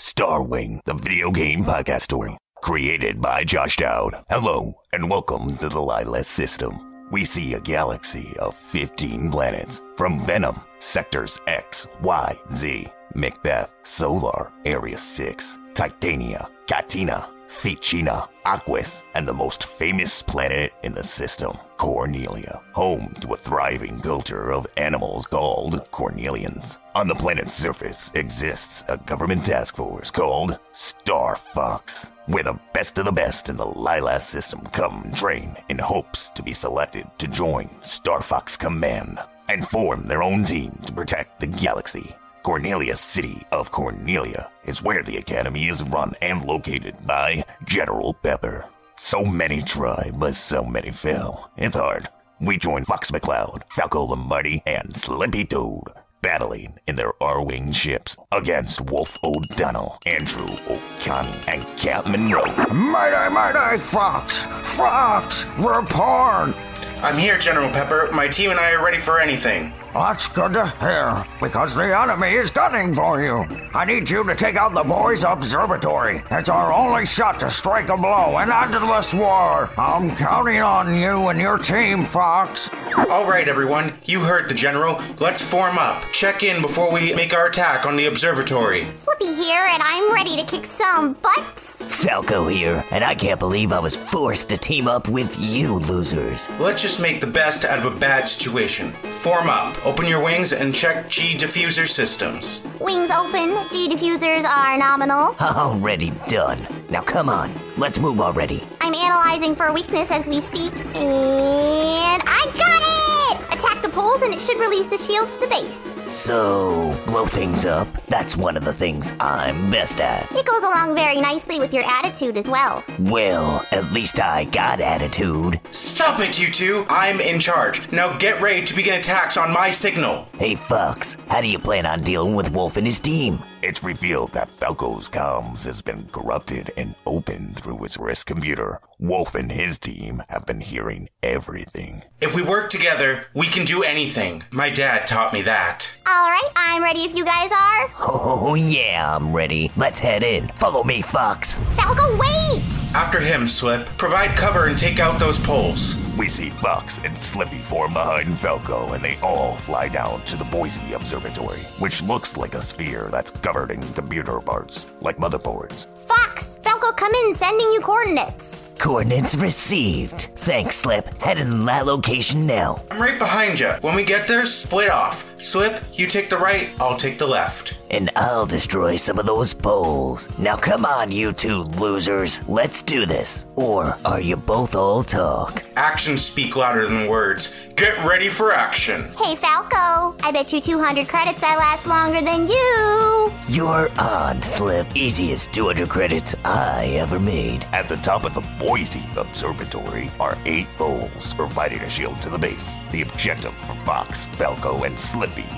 Starwing, the video game podcast story, created by Josh Dowd. Hello, and welcome to the Lylat system. We see a galaxy of 15 planets, from Venom, Sectors X, Y, Z, Macbeth, Solar, Area 6, Titania, Katina, Fichina, Aquas, and the most famous planet in the system, Cornelia, home to a thriving culture of animals called Cornelians. On the planet's surface exists a government task force called Star Fox, where the best of the best in the Lylat system come train in hopes to be selected to join Star Fox Command and form their own team to protect the galaxy. Cornelia City of Cornelia is where the academy is run and located by General Pepper. So many try, but so many fail. It's hard. We join Fox McCloud, Falco Lombardi, and Slippy Toad, battling in their Arwing ships against Wolf O'Donnell, Andrew Oikonny, and Katt Monroe. Mayday, mayday, Fox! Fox! Report! I'm here, General Pepper. My team and I are ready for anything. That's good to hear, because the enemy is gunning for you. I need you to take out the boys' observatory. It's our only shot to strike a blow and end this war. I'm counting on you and your team, Fox. All right, everyone. You heard the General. Let's form up. Check in before we make our attack on the observatory. Slippy here, and I'm ready to kick some butts. Falco here, and I can't believe I was forced to team up with you losers. Let's just make the best out of a bad situation. Form up. Open your wings and check G diffuser systems. Wings open, G diffusers are nominal. Already done. Now come on, let's move already. I'm analyzing for weakness as we speak, and I got it! Attack the poles and it should release the shields to the base. So, blow things up, that's one of the things I'm best at. It goes along very nicely with your attitude as well. Well, at least I got attitude. Stop it, you two! I'm in charge. Now get ready to begin attacks on my signal. Hey, Fox, how do you plan on dealing with Wolf and his team? It's revealed that Falco's comms has been corrupted and opened through his wrist computer. Wolf and his team have been hearing everything. If we work together, we can do anything. My dad taught me that. Alright, I'm ready if you guys are. Oh, yeah, I'm ready. Let's head in. Follow me, Fox. Falco, wait! After him, Slip. Provide cover and take out those poles. We see Fox and Slippy form behind Falco, and they all fly down to the Boise Observatory, which looks like a sphere that's covered in computer parts, like motherboards. Fox, Falco, come in, sending you coordinates. Coordinates received. Thanks, Slip. Head in that location now. I'm right behind you. When we get there, split off. Slip, you take the right, I'll take the left. And I'll destroy some of those poles. Now come on, you two losers. Let's do this. Or are you both all talk? Actions speak louder than words. Get ready for action. Hey, Falco, I bet you 200 credits I last longer than you. You're on, Slip. Easiest 200 credits I ever made. At the top of the Boise Observatory are eight poles providing a shield to the base. The objective for Fox, Falco, and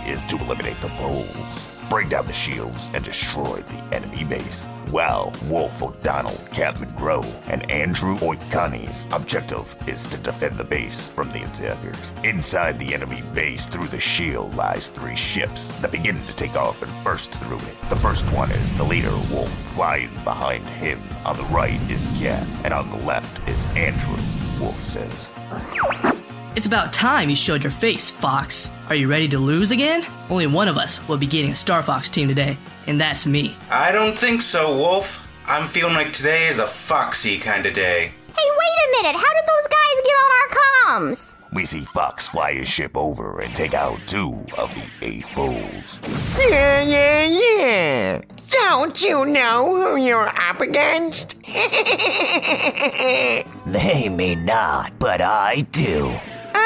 Is to eliminate the poles, break down the shields, and destroy the enemy base. While Wolf O'Donnell, Katt Monroe, and Andrew Oikonny's objective is to defend the base from the attackers. Inside the enemy base through the shield lies three ships that begin to take off and burst through it. The first one is the leader, Wolf. Flying behind him on the right is Katt, and on the left is Andrew, Wolf says. It's about time you showed your face, Fox. Are you ready to lose again? Only one of us will be getting a Star Fox team today, and that's me. I don't think so, Wolf. I'm feeling like today is a foxy kind of day. Hey, wait a minute, how did those guys get on our comms? We see Fox fly his ship over and take out two of the eight bulls. Yeah, yeah, yeah. Don't you know who you're up against? They may not, but I do.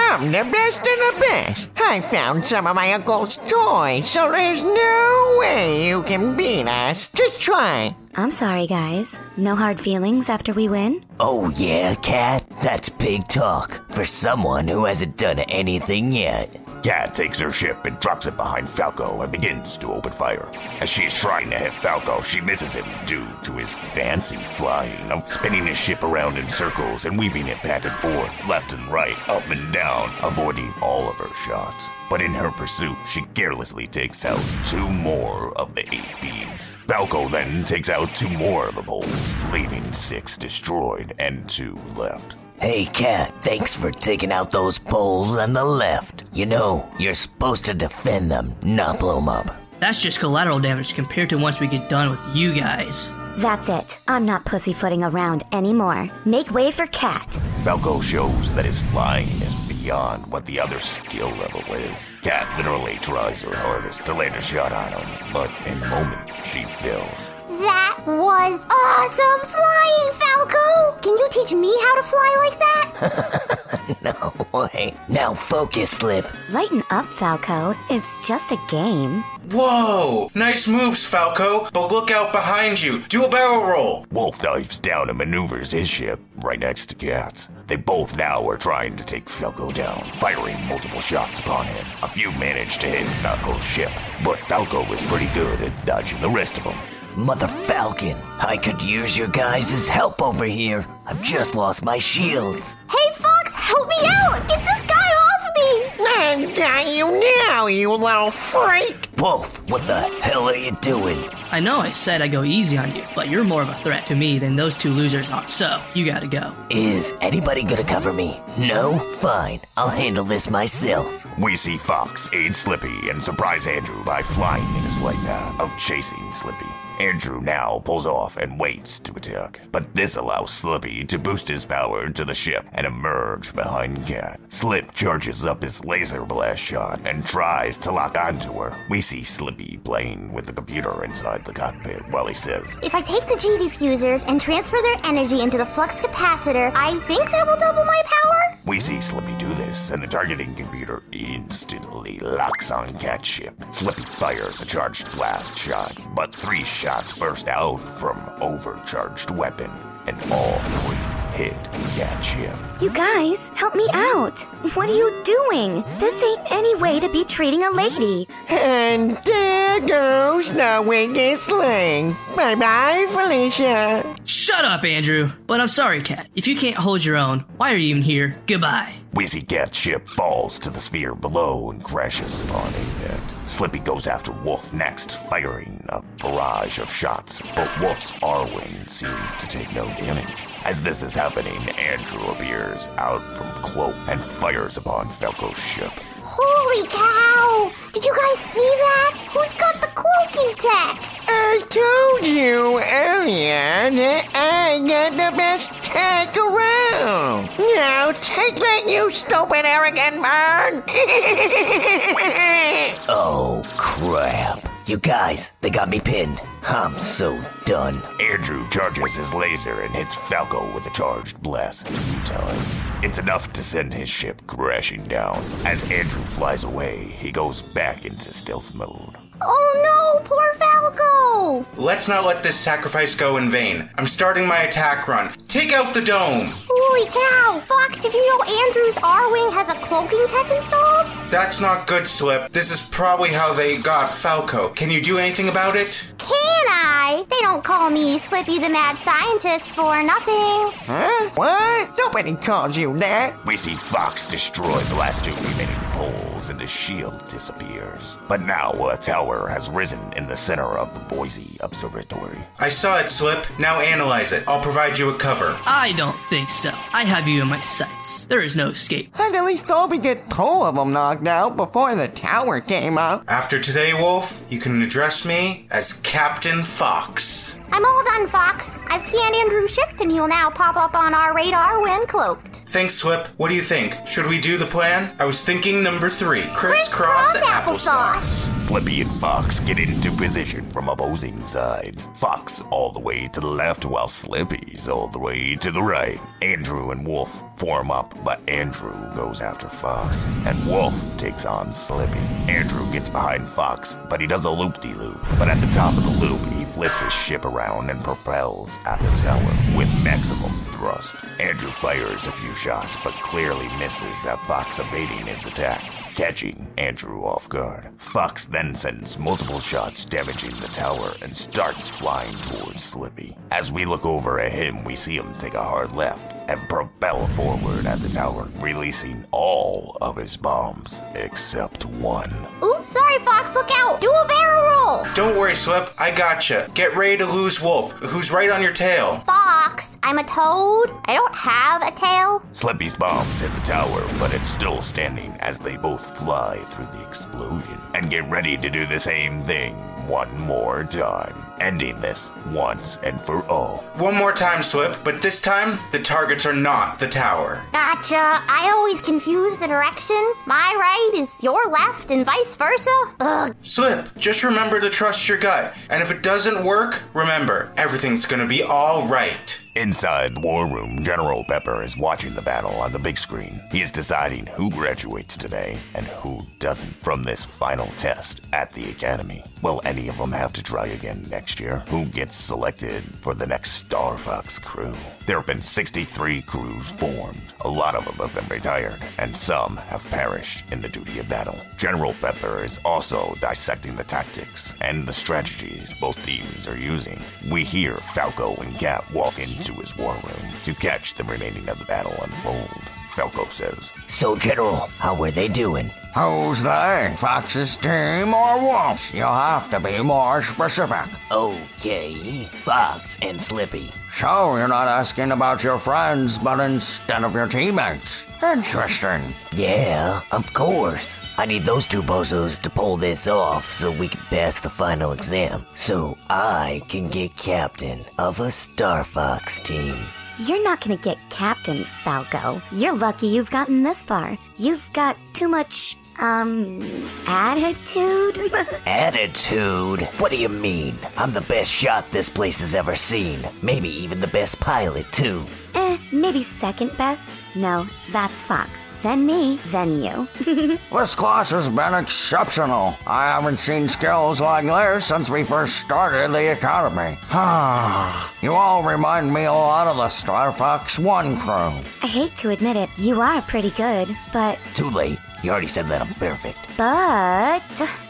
I'm the best of the best. I found some of my uncle's toys, so there's no way you can beat us. Just try. I'm sorry, guys. No hard feelings after we win? Oh, yeah, Katt? That's big talk for someone who hasn't done anything yet. Katt takes her ship and drops it behind Falco and begins to open fire. As she is trying to hit Falco, she misses him due to his fancy flying of spinning his ship around in circles and weaving it back and forth, left and right, up and down, avoiding all of her shots. But in her pursuit, she carelessly takes out two more of the eight beams. Falco then takes out two more of the poles, leaving six destroyed and two left. Hey, Katt, thanks for taking out those poles on the left. You know, you're supposed to defend them, not blow them up. That's just collateral damage compared to once we get done with you guys. That's it. I'm not pussyfooting around anymore. Make way for Katt. Falco shows that his flying is beyond what the other skill level is. Katt literally tries her hardest to land a shot on him, but in the moment, she fails. That was awesome flying, Falco! Can you teach me how to fly like that? no way. Now focus, Slip. Lighten up, Falco. It's just a game. Whoa! Nice moves, Falco, but look out behind you. Do a barrel roll. Wolf dives down and maneuvers his ship right next to Katt's. They both now are trying to take Falco down, firing multiple shots upon him. A few manage to hit Falco's ship, but Falco was pretty good at dodging the rest of them. Mother Falcon, I could use your guys' help over here. I've just lost my shields. Hey, Fox, help me out! Get this guy off me! I got you now, you little freak! Wolf, what the hell are you doing? I know I said I'd go easy on you, but you're more of a threat to me than those two losers are, so you gotta go. Is anybody gonna cover me? No? Fine, I'll handle this myself. We see Fox aid Slippy and surprise Andrew by flying in his flight path of chasing Slippy. Andrew now pulls off and waits to attack, but this allows Slippy to boost his power to the ship and emerge behind Katt. Slip charges up his laser blast shot and tries to lock onto her. We see Slippy playing with the computer inside the cockpit while he says, If I take the G diffusers and transfer their energy into the flux capacitor, I think that will double my power? We see Slippy do this, and the targeting computer instantly locks on Katt's ship. Slippy fires a charged blast shot, but three shots burst out from overcharged weapon, and all three hit Katt's ship. You guys, help me out. What are you doing? This ain't any way to be treating a lady. And there goes the weakest link. Bye bye, Felicia. Shut up, Andrew. But I'm sorry, Katt. If you can't hold your own, why are you even here? Goodbye. We see Katt's ship falls to the sphere below and crashes upon a net. Slippy goes after Wolf next, firing a barrage of shots, but Wolf's Arwing seems to take no damage. As this is happening, Andrew appears out from cloak and fires upon Falco's ship. Holy cow! Did you guys see that? Who's got the cloaking tech? I told you earlier that I got the best tech around. Now take that, you stupid arrogant bird. Oh, crap. You guys, they got me pinned. I'm so done. Andrew charges his laser and hits Falco with a charged blast two times. It's enough to send his ship crashing down. As Andrew flies away, he goes back into stealth mode. Oh no, poor Falco! Let's not let this sacrifice go in vain. I'm starting my attack run. Take out the dome! Holy cow! Fox, did you know Andrew's Arwing has a cloaking tech installed? That's not good, Slip. This is probably how they got Falco. Can you do anything about it? Can I? They don't call me Slippy the Mad Scientist for nothing. huh? What? Nobody called you that. We see Fox destroy the last two remaining poles and the shield disappears. But now a tower has risen in the center of the Boise Observatory. I saw it, Slip. Now analyze it. I'll provide you a cover. I don't think so. I have you in my sights. There is no escape. I'd at least thought we get two of them knocked out before the tower came up. After today, Wolf, you can address me as Captain Fox. I'm all done, Fox. I've scanned Andrew's ship and he will now pop up on our radar when cloaked. Thanks, Slip. What do you think? Should we do the plan? I was thinking number three Crisscross crisscross applesauce. Slippy and Fox get into position from opposing sides. Fox all the way to the left, while Slippy's all the way to the right. Andrew and Wolf form up, but Andrew goes after Fox, and Wolf takes on Slippy. Andrew gets behind Fox, but he does a loop-de-loop. But at the top of the loop, he flips his ship around and propels at the tower with maximum thrust. Andrew fires a few shots, but clearly misses at Fox evading his attack catching Andrew off guard. Fox then sends multiple shots damaging the tower and starts flying towards Slippy. As we look over at him, we see him take a hard left and propel forward at the tower, releasing all of his bombs except one. Oops, sorry, Fox. Fox, look out! Do a barrel roll! Don't worry, Slip. I gotcha. Get ready to lose Wolf, who's right on your tail. Fox, I'm a toad. I don't have a tail. Slippy's bombs hit the tower, but it's still standing as they both fly through the explosion and get ready to do the same thing one more time, ending this once and for all. One more time, Slip, but this time the targets are not the tower. Gotcha. I always confuse the direction. My right is your left and vice versa. Ugh. Slip, just remember to trust your gut. And if it doesn't work, remember, everything's gonna be all right. Inside the war room, General Pepper is watching the battle on the big screen. He is deciding who graduates today and who doesn't from this final test at the Academy. Will any of them have to try again next year? Who gets selected for the next Star Fox crew? There have been 63 crews formed. A lot of them have been retired, and some have perished in the duty of battle. General Pepper is also dissecting the tactics and the strategies both teams are using. We hear Falco and Katt walk into his war room to catch the remaining of the battle unfold. Falco says, So, General, how were they doing? Who's they? Fox's team or Wolf's? You'll have to be more specific. Okay, Fox and Slippy. So you're not asking about your friends, but instead of your teammates. Interesting. Yeah, of course. I need those two bozos to pull this off so we can pass the final exam. So I can get captain of a Star Fox team. You're not gonna get Captain Falco. You're lucky you've gotten this far. You've got too much, um, attitude? Attitude? What do you mean? I'm the best shot this place has ever seen. Maybe even the best pilot, too. eh, maybe second best? No, that's Fox. Then me, then you. This class has been exceptional. I haven't seen skills like this since we first started the academy. you all remind me a lot of the Star Fox 1 crew. I hate to admit it, you are pretty good, but Too late. You already said that I'm perfect. but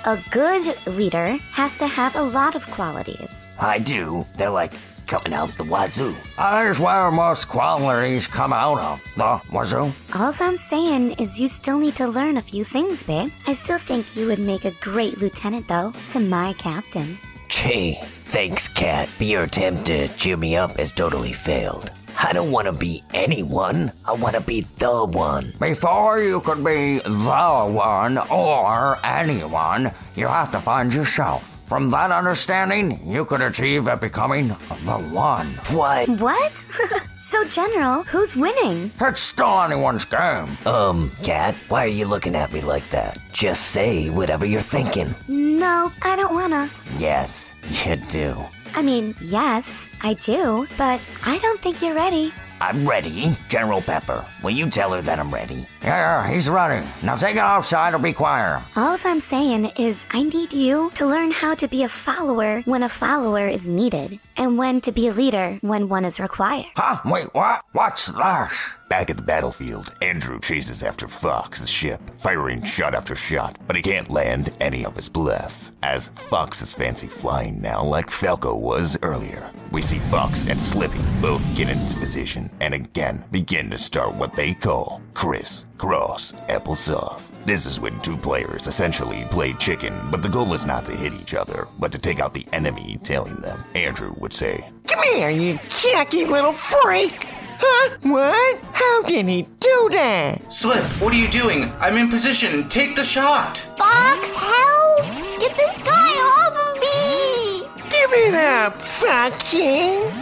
a good leader has to have a lot of qualities. I do. They're like coming out the wazoo. That is where most qualities come out of. The wazoo. All I'm saying is you still need to learn a few things, babe. I still think you would make a great lieutenant, though, to my captain. Gee, thanks, Katt, but your attempt to cheer me up has totally failed. I don't want to be anyone. I want to be the one. Before you could be the one or anyone, you have to find yourself. From that understanding, you could achieve at becoming the one. What? What? so, General, who's winning? It's still anyone's game. Um, Katt, why are you looking at me like that? Just say whatever you're thinking. No, I don't wanna. Yes, you do. I mean, yes, I do, but I don't think you're ready. I'm ready. General Pepper, will you tell her that I'm ready? Yeah, yeah, he's ready. Now take it outside or be quiet. All I'm saying is I need you to learn how to be a follower when a follower is needed, and when to be a leader when one is required. Huh? Wait, what? What's this? Back at the battlefield, Andrew chases after Fox's ship, firing shot after shot, but he can't land any of his blasts, as Fox is fancy flying now like Falco was earlier. We see Fox and Slippy both get into position and again begin to start what they call Chris Cross Applesauce. This is when two players essentially play chicken, but the goal is not to hit each other, but to take out the enemy tailing them. Andrew would say, Come here, you cocky little freak! Huh? What? How can he do that? Slip, what are you doing? I'm in position. Take the shot. Fox, help! Get this guy off of me! Give it up, Foxy.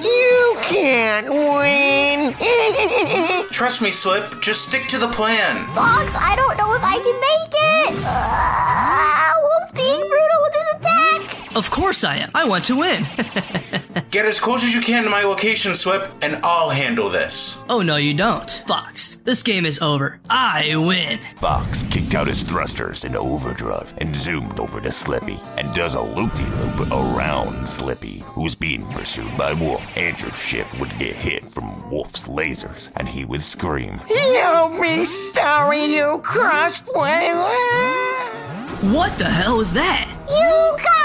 You can't win. Trust me, Slip. Just stick to the plan. Fox, I don't know if I can make it! Uh, Wolf's being brutal with his attack! Of course I am. I want to win. Get as close as you can to my location, Slip, and I'll handle this. oh, no, you don't. Fox, this game is over. I win. Fox kicked out his thrusters in overdrive and zoomed over to Slippy and does a loop-de-loop around Slippy, who's being pursued by Wolf. Andrew's ship would get hit from Wolf's lasers, and he would scream. You'll be sorry you crossed my line. What the hell is that? You got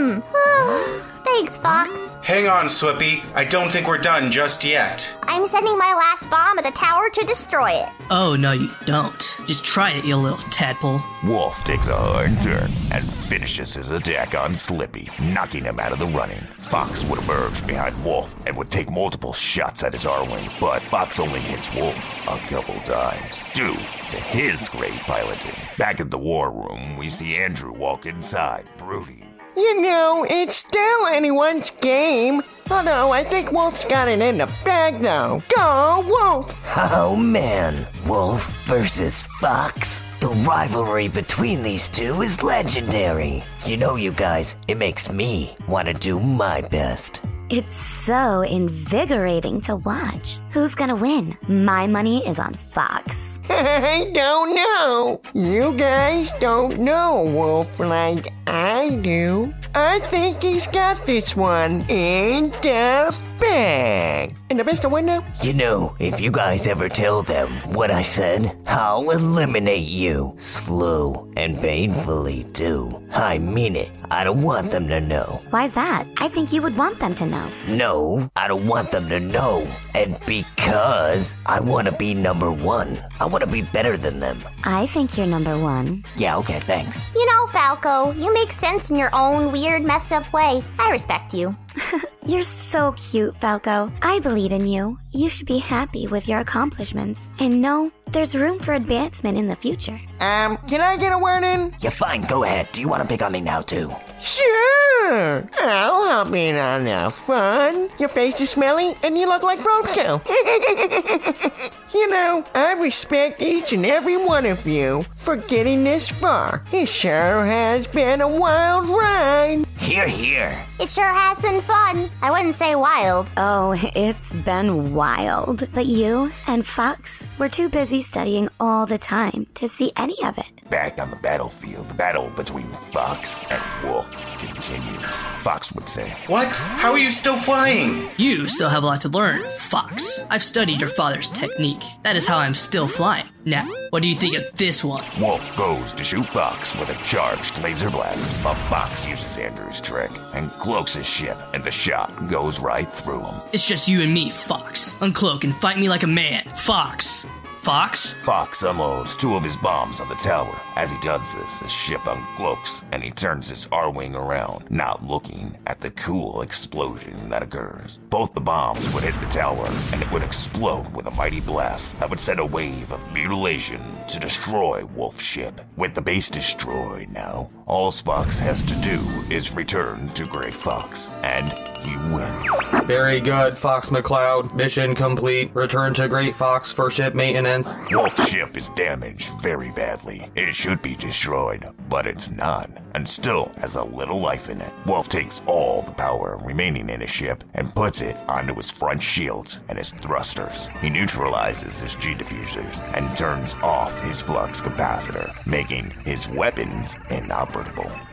him! Thanks, Fox. Hang on, Slippy. I don't think we're done just yet. I'm sending my last bomb at the tower to destroy it. Oh, no, you don't. Just try it, you little tadpole. Wolf takes a hard turn and finishes his attack on Slippy, knocking him out of the running. Fox would emerge behind Wolf and would take multiple shots at his Arwing, but Fox only hits Wolf a couple times, due to his great piloting. Back at the war room, we see Andrew walk inside, brooding. You know, it's still anyone's game. Although I think Wolf's got it in the bag though. Go, Wolf! Oh man, Wolf versus Fox. The rivalry between these two is legendary. You know, you guys, it makes me want to do my best. It's so invigorating to watch. Who's gonna win? My money is on Fox. I don't know. You guys don't know Wolf like I do. I think he's got this one in the bag. And the best to win? You know, if you guys ever tell them what I said, I'll eliminate you. Slow and painfully, too. I mean it. I don't want them to know. Why's that? I think you would want them to know. No, I don't want them to know. And because I want to be number one, I want to be better than them. I think you're number one. Yeah, okay, thanks. You know, Falco, you make sense in your own weird, messed up way. I respect you. You're so cute, Falco. I believe in you. You should be happy with your accomplishments. And know there's room for advancement in the future. Um, can I get a word in? You're fine, go ahead. Do you want to pick on me now, too? Sure! I'll hop in on the fun. Your face is smelly and you look like roadkill. you know, I respect each and every one of you for getting this far. It sure has been a wild ride. Here, here. It sure has been fun. I wouldn't say wild. Oh, it's been wild. But you and Fox were too busy studying all the time to see any of it. Back on the battlefield, the battle between Fox and Wolf continues. Fox would say, What? How are you still flying? You still have a lot to learn, Fox. I've studied your father's technique. That is how I'm still flying. Now, what do you think of this one? Wolf goes to shoot Fox with a charged laser blast, but Fox uses Andrew's trick and cloaks his ship, and the shot goes right through him. It's just you and me, Fox. Uncloak and fight me like a man. Fox. Fox? Fox unloads two of his bombs on the tower. As he does this, his ship uncloaks and he turns his Arwing around, not looking at the cool explosion that occurs. Both the bombs would hit the tower and it would explode with a mighty blast that would send a wave of mutilation to destroy Wolf's ship. With the base destroyed now, all Fox has to do is return to Great Fox, and he wins. Very good, Fox McCloud. Mission complete. Return to Great Fox for ship maintenance. Wolf's ship is damaged very badly. It should be destroyed, but it's not, and still has a little life in it. Wolf takes all the power remaining in his ship and puts it onto his front shields and his thrusters. He neutralizes his G diffusers and turns off his flux capacitor, making his weapons inoperable.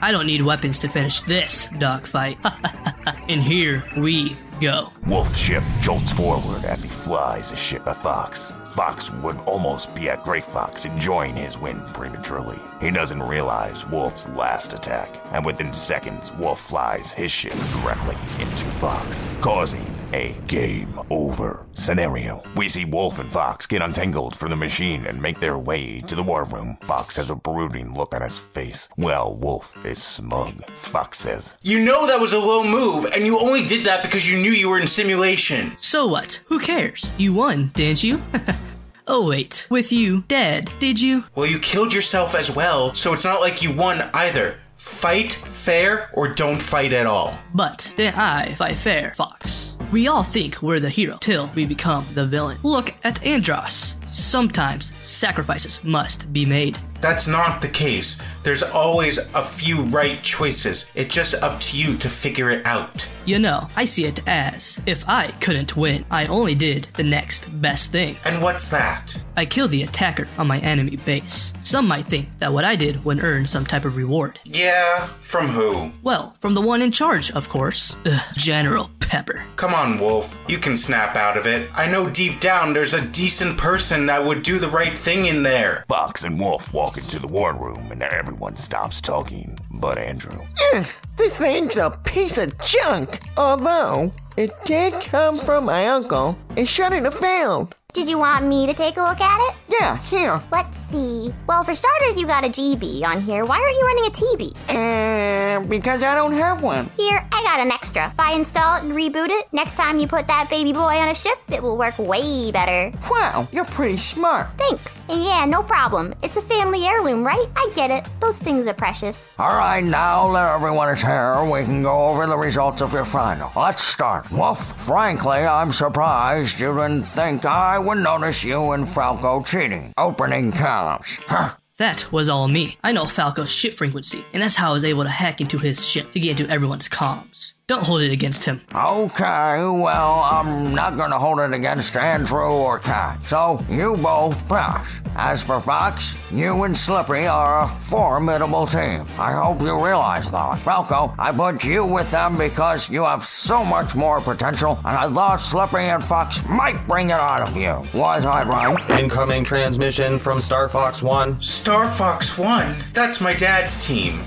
I don't need weapons to finish this dogfight. and here we go. Wolf's ship jolts forward as he flies his ship at Fox. Fox would almost be at Great Fox, enjoying his win prematurely. He doesn't realize Wolf's last attack, and within seconds, Wolf flies his ship directly into Fox, causing a game over scenario. We see Wolf and Fox get untangled from the machine and make their way to the war room. Fox has a brooding look on his face, while Wolf is smug. Fox says, You know that was a low move, and you only did that because you knew you were in simulation. So what? Who cares? You won, didn't you? oh, wait. With you dead, did you? Well, you killed yourself as well, so it's not like you won either. Fight fair or don't fight at all. But then I fight fair, Fox. We all think we're the hero till we become the villain. Look at Andross. Sometimes sacrifices must be made. That's not the case. There's always a few right choices. It's just up to you to figure it out. You know, I see it as if I couldn't win, I only did the next best thing. And what's that? I killed the attacker on my enemy base. Some might think that what I did would earn some type of reward. Yeah, from who? Well, from the one in charge, of course. Ugh, General Pepper. Come on, Wolf. You can snap out of it. I know deep down there's a decent person that would do the right thing in there. Fox and Wolf walk into the war room and everyone stops talking. but Andrew. Ugh, this thing's a piece of junk. Although, it did come from my uncle. It shouldn't have failed. Did you want me to take a look at it? Yeah, here. Let's see. Well, for starters, you got a GB on here. Why aren't you running a TB? Uh, because I don't have one. Here, I got an extra. If I install it and reboot it, next time you put that baby boy on a ship, it will work way better. Wow, you're pretty smart. Thanks. And yeah, no problem. It's a family heirloom, right? I get it. Those things are precious. All right, now that everyone is here, we can go over the results of your final. Let's start. Wolf, frankly, I'm surprised you didn't think I would notice you and Falco cheating. Opening columns. Huh. That was all me. I know Falco's ship frequency, and that's how I was able to hack into his ship to get into everyone's comms. Don't hold it against him. Okay, well, I'm not gonna hold it against Andrew or Katt. So, you both pass. As for Fox, you and Slippery are a formidable team. I hope you realize that. Falco, I put you with them because you have so much more potential, and I thought Slippery and Fox might bring it out of you. Was I right? Incoming transmission from Star Fox 1. Star Fox 1? That's my dad's team.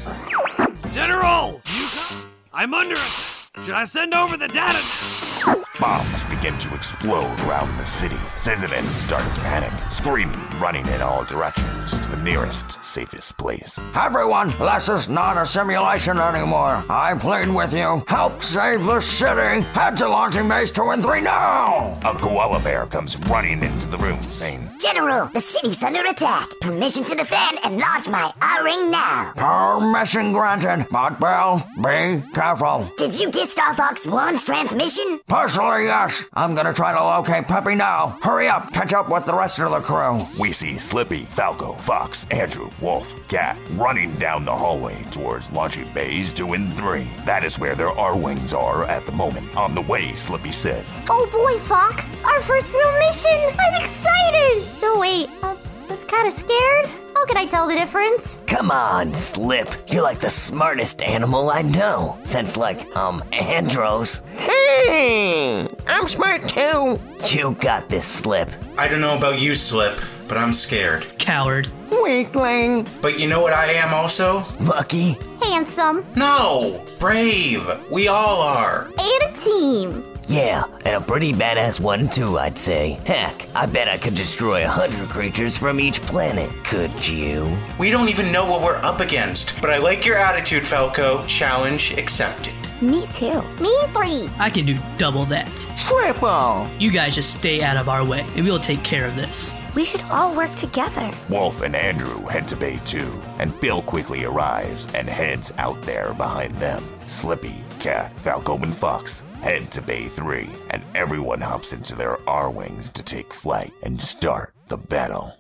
General! You come? I'm under attack. Should I send over the data? Bombs begin to explode around the city. Citizens start to panic, screaming, running in all directions to the nearest, safest place. Everyone, this is not a simulation anymore. I plead with you. Help save the city. Head to launching base 2 and 3 now. A koala bear comes running into the room, saying, General, the city's under attack. Permission to defend and launch my Arwing now. Permission granted, but Bill, be careful. Did you get Star Fox 1's transmission? Personally, yes. I'm gonna try to locate Peppy now. Hurry up, catch up with the rest of the crew. We see Slippy, Falco, Fox, Andrew, Wolf, Katt running down the hallway towards launching bays 2 and 3. That is where their Arwings are at the moment. On the way, Slippy says, Oh boy, Fox! Our first real mission! I'm excited! So wait, uh, I'm kind of scared? How can I tell the difference? Come on, Slip. You're like the smartest animal I know. Since, like, um, Andross. Hey, I'm smart too. You got this, Slip. I don't know about you, Slip, but I'm scared. Coward. Weakling. But you know what I am also? Lucky. Handsome. No! Brave! We all are! And a team. Yeah, and a pretty badass one too, I'd say. Heck, I bet I could destroy a hundred creatures from each planet. Could you? We don't even know what we're up against, but I like your attitude, Falco. Challenge accepted. Me too. Me three. I can do double that. Triple. You guys just stay out of our way, and we'll take care of this. We should all work together. Wolf and Andrew head to Bay 2, and Bill quickly arrives and heads out there behind them. Slippy, Katt, Falco, and Fox head to Bay 3, and everyone hops into their Arwings to take flight and start the battle.